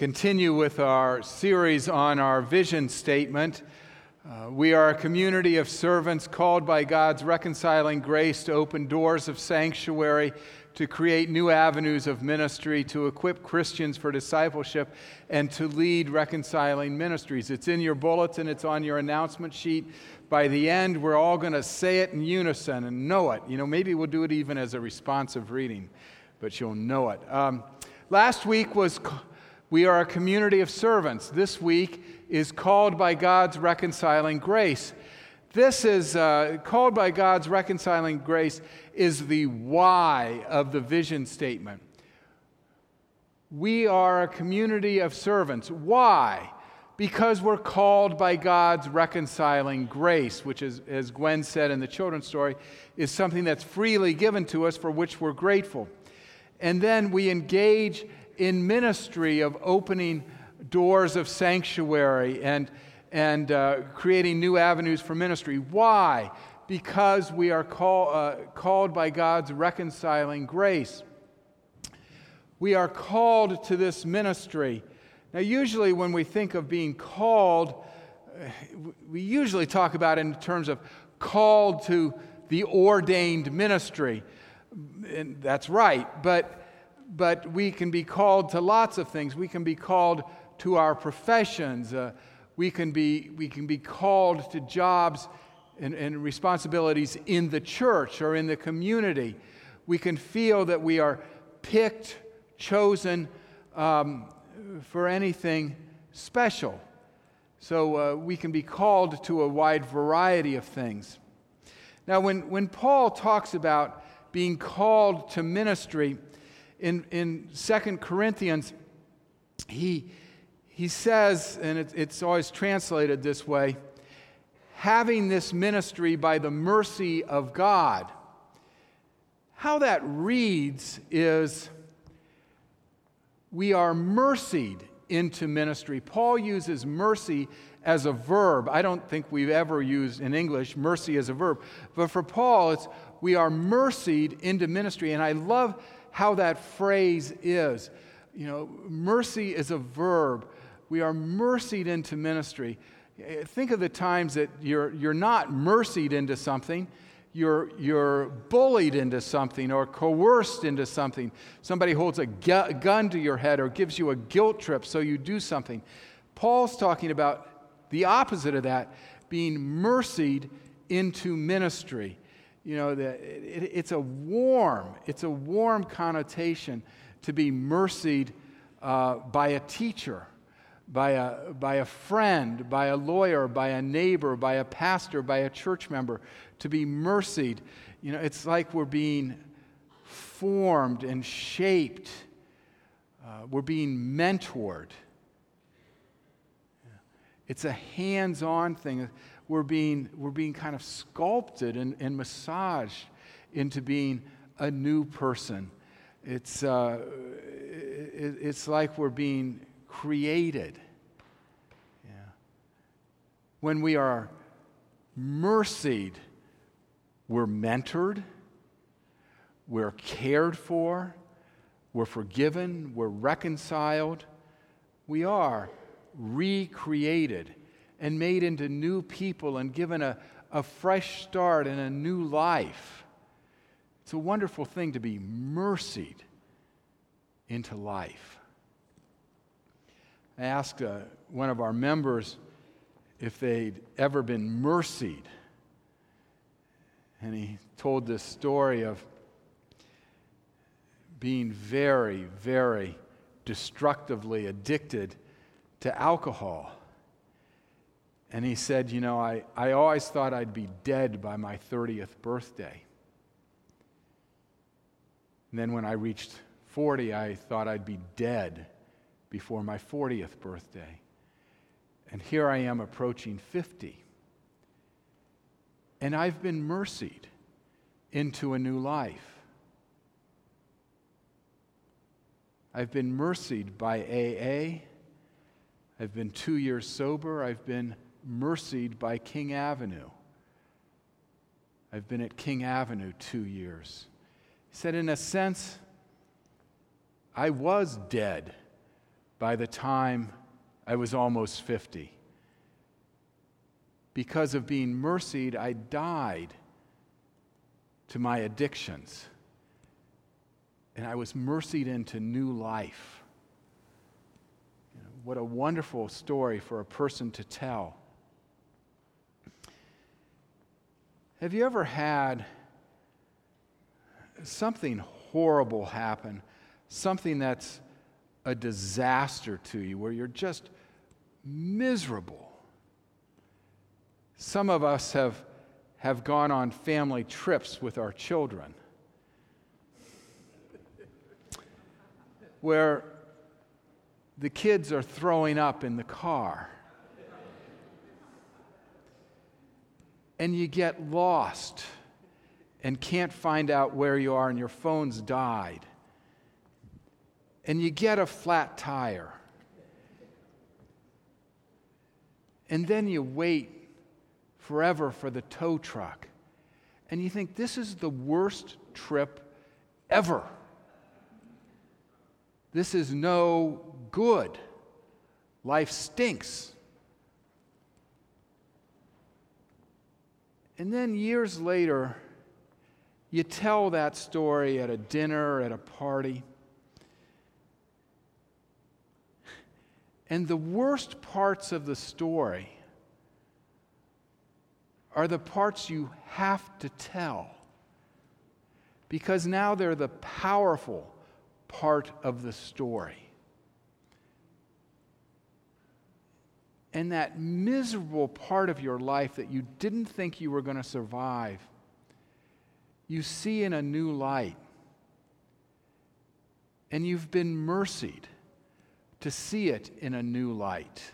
continue with our series on our vision statement. Uh, we are a community of servants called by God's reconciling grace to open doors of sanctuary, to create new avenues of ministry, to equip Christians for discipleship, and to lead reconciling ministries. It's in your bulletin, it's on your announcement sheet. By the end, we're all going to say it in unison and know it. You know, maybe we'll do it even as a responsive reading, but you'll know it. Um, last week was we are a community of servants. This week is called by God's reconciling grace. This is uh, called by God's reconciling grace, is the why of the vision statement. We are a community of servants. Why? Because we're called by God's reconciling grace, which is, as Gwen said in the children's story, is something that's freely given to us for which we're grateful. And then we engage in ministry of opening doors of sanctuary and, and uh, creating new avenues for ministry. Why? Because we are call, uh, called by God's reconciling grace. We are called to this ministry. Now, usually, when we think of being called, uh, we usually talk about in terms of called to the ordained ministry. And that's right. But but we can be called to lots of things. We can be called to our professions. Uh, we, can be, we can be called to jobs and, and responsibilities in the church or in the community. We can feel that we are picked, chosen um, for anything special. So uh, we can be called to a wide variety of things. Now, when, when Paul talks about being called to ministry, in, in 2 Corinthians, he, he says, and it, it's always translated this way having this ministry by the mercy of God. How that reads is we are mercied into ministry. Paul uses mercy as a verb. I don't think we've ever used in English mercy as a verb. But for Paul, it's we are mercied into ministry. And I love how that phrase is. You know, mercy is a verb. We are mercied into ministry. Think of the times that you're, you're not mercied into something, you're, you're bullied into something or coerced into something. Somebody holds a gu- gun to your head or gives you a guilt trip so you do something. Paul's talking about the opposite of that being mercied into ministry you know, it, it's a warm, it's a warm connotation to be mercied uh, by a teacher, by a, by a friend, by a lawyer, by a neighbor, by a pastor, by a church member, to be mercied. You know, it's like we're being formed and shaped, uh, we're being mentored. It's a hands on thing we're being, we're being kind of sculpted and, and massaged into being a new person. It's, uh, it, it's like we're being created. Yeah. When we are mercied, we're mentored, we're cared for, we're forgiven, we're reconciled. We are recreated and made into new people and given a, a fresh start and a new life. It's a wonderful thing to be mercied into life. I asked uh, one of our members if they'd ever been mercied. And he told this story of being very, very destructively addicted to alcohol. And he said, You know, I, I always thought I'd be dead by my 30th birthday. And then when I reached 40, I thought I'd be dead before my 40th birthday. And here I am approaching 50. And I've been mercied into a new life. I've been mercied by AA. I've been two years sober. I've been mercied by King Avenue. I've been at King Avenue two years. He said, in a sense, I was dead by the time I was almost 50. Because of being mercied, I died to my addictions. And I was mercied into new life. You know, what a wonderful story for a person to tell. Have you ever had something horrible happen, something that's a disaster to you, where you're just miserable? Some of us have, have gone on family trips with our children where the kids are throwing up in the car. And you get lost and can't find out where you are, and your phone's died, and you get a flat tire, and then you wait forever for the tow truck, and you think this is the worst trip ever. This is no good. Life stinks. And then years later, you tell that story at a dinner, at a party. And the worst parts of the story are the parts you have to tell. Because now they're the powerful part of the story. And that miserable part of your life that you didn't think you were going to survive, you see in a new light. And you've been mercied to see it in a new light.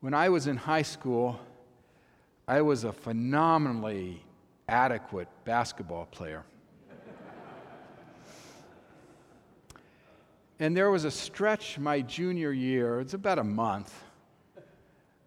When I was in high school, I was a phenomenally adequate basketball player. And there was a stretch my junior year, it's about a month,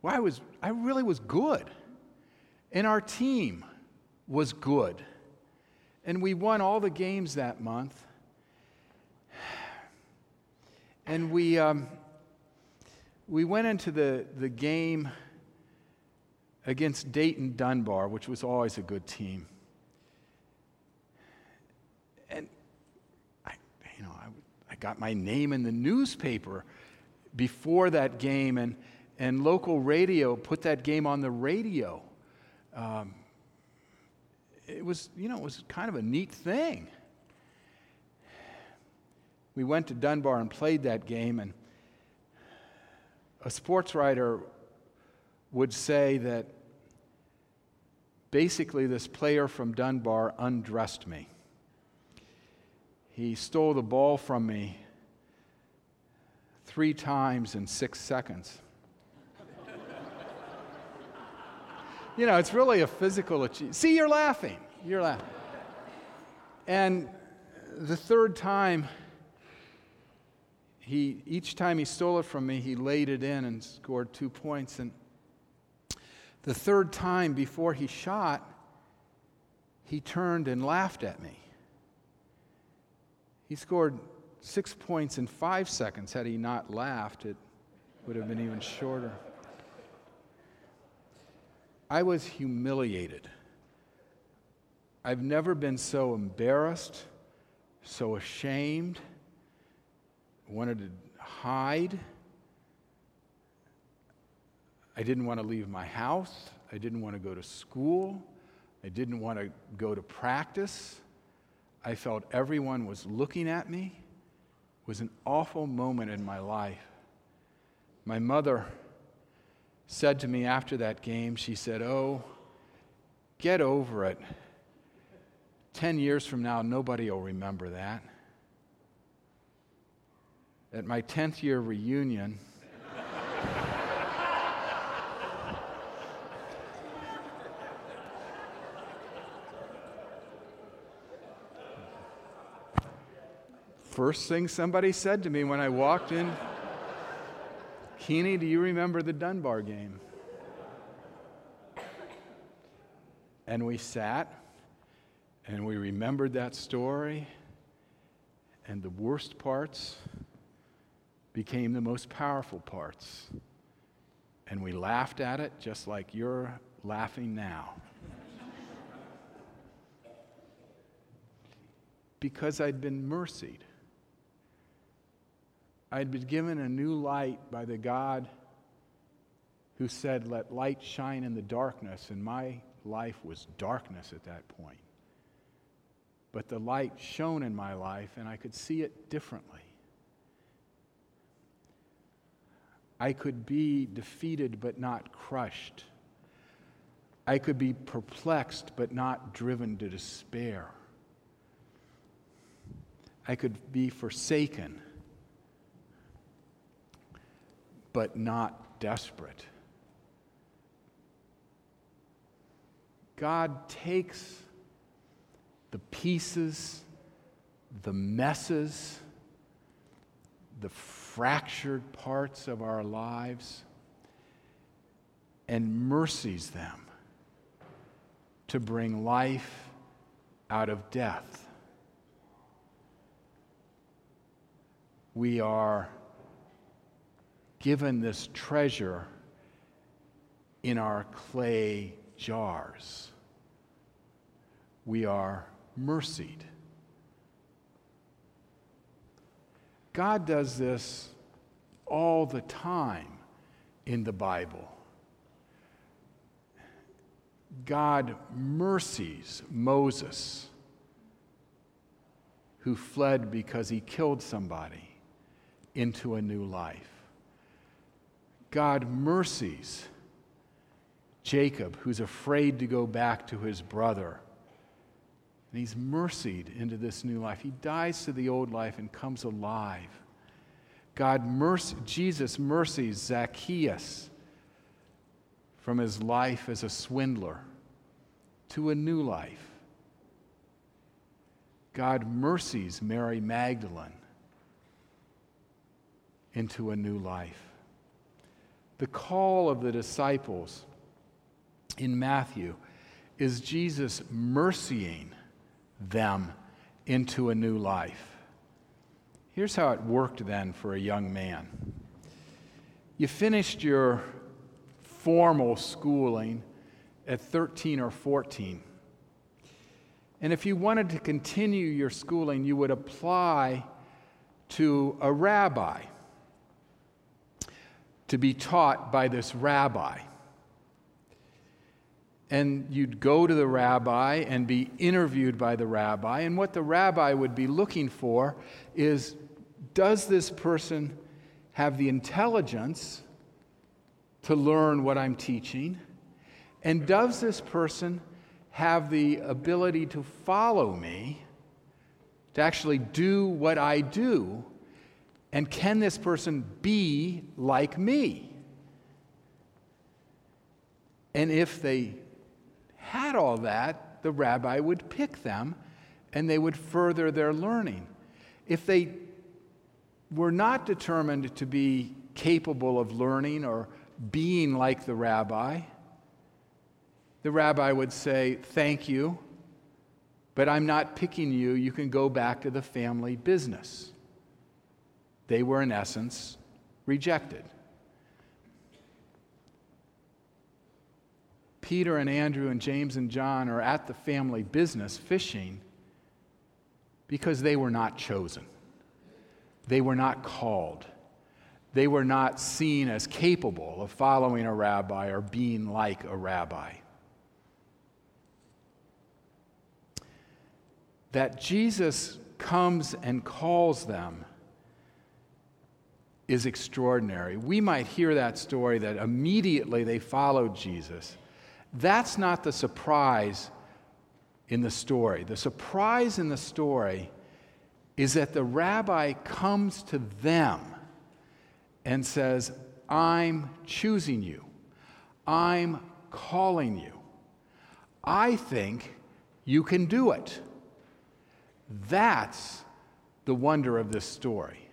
where I, was, I really was good. And our team was good. And we won all the games that month. And we, um, we went into the, the game against Dayton Dunbar, which was always a good team. Got my name in the newspaper before that game, and, and local radio put that game on the radio. Um, it was, you know, it was kind of a neat thing. We went to Dunbar and played that game, and a sports writer would say that basically this player from Dunbar undressed me. He stole the ball from me three times in six seconds. you know, it's really a physical achievement. See, you're laughing. You're laughing. And the third time, he, each time he stole it from me, he laid it in and scored two points. And the third time before he shot, he turned and laughed at me. He scored six points in five seconds. Had he not laughed, it would have been even shorter. I was humiliated. I've never been so embarrassed, so ashamed, wanted to hide. I didn't want to leave my house. I didn't want to go to school. I didn't want to go to practice. I felt everyone was looking at me. It was an awful moment in my life. My mother said to me after that game, she said, Oh, get over it. Ten years from now, nobody will remember that. At my 10th year reunion, first thing somebody said to me when I walked in Keeney, do you remember the Dunbar game? And we sat and we remembered that story And the worst parts became the most powerful parts. And we laughed at it just like you're laughing now. because I'd been mercied. I'd been given a new light by the God who said, Let light shine in the darkness, and my life was darkness at that point. But the light shone in my life, and I could see it differently. I could be defeated but not crushed. I could be perplexed but not driven to despair. I could be forsaken but not desperate. God takes the pieces, the messes, the fractured parts of our lives and mercies them to bring life out of death. We are given this treasure in our clay jars. We are mercied. God does this all the time in the Bible. God mercies Moses, who fled because he killed somebody, into a new life. God mercies Jacob, who's afraid to go back to his brother. And he's mercied into this new life. He dies to the old life and comes alive. God, mercy, Jesus mercies Zacchaeus from his life as a swindler to a new life. God mercies Mary Magdalene into a new life. The call of the disciples in Matthew is Jesus mercying them into a new life. Here's how it worked then for a young man you finished your formal schooling at 13 or 14. And if you wanted to continue your schooling, you would apply to a rabbi to be taught by this rabbi. And you'd go to the rabbi and be interviewed by the rabbi. And what the rabbi would be looking for is does this person have the intelligence to learn what I'm teaching? And does this person have the ability to follow me, to actually do what I do and can this person be like me? And if they had all that, the rabbi would pick them and they would further their learning. If they were not determined to be capable of learning or being like the rabbi, the rabbi would say, Thank you, but I'm not picking you. You can go back to the family business they were, in essence, rejected. Peter and Andrew and James and John are at the family business fishing because they were not chosen. They were not called. They were not seen as capable of following a rabbi or being like a rabbi. That Jesus comes and calls them is extraordinary. We might hear that story that immediately they followed Jesus. That's not the surprise in the story. The surprise in the story is that the rabbi comes to them and says, I'm choosing you. I'm calling you. I think you can do it. That's the wonder of this story.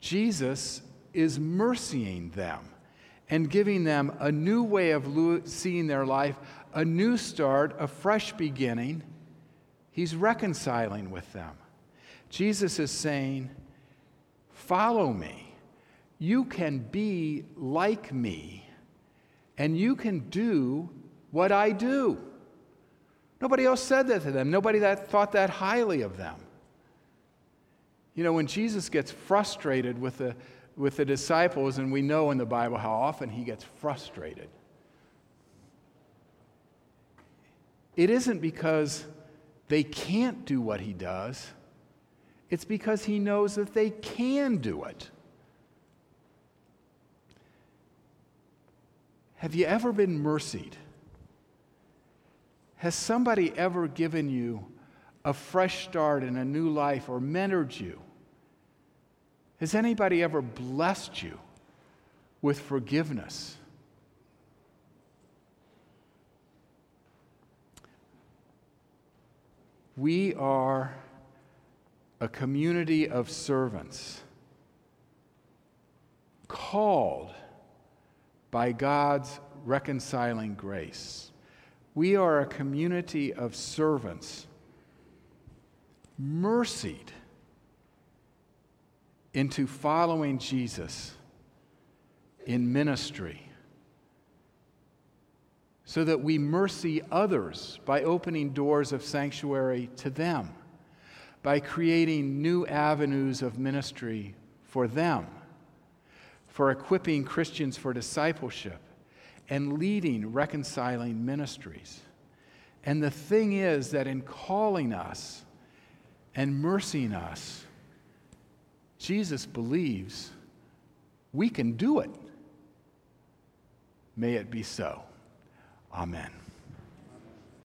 Jesus is mercying them and giving them a new way of seeing their life, a new start, a fresh beginning. He's reconciling with them. Jesus is saying, Follow me. You can be like me, and you can do what I do. Nobody else said that to them. Nobody that thought that highly of them. You know, when Jesus gets frustrated with the, with the disciples, and we know in the Bible how often he gets frustrated, it isn't because they can't do what he does, it's because he knows that they can do it. Have you ever been mercied? Has somebody ever given you a fresh start in a new life or mentored you? Has anybody ever blessed you with forgiveness? We are a community of servants called by God's reconciling grace. We are a community of servants mercied into following Jesus in ministry so that we mercy others by opening doors of sanctuary to them, by creating new avenues of ministry for them, for equipping Christians for discipleship, and leading reconciling ministries. And the thing is that in calling us and mercying us, Jesus believes we can do it. May it be so. Amen.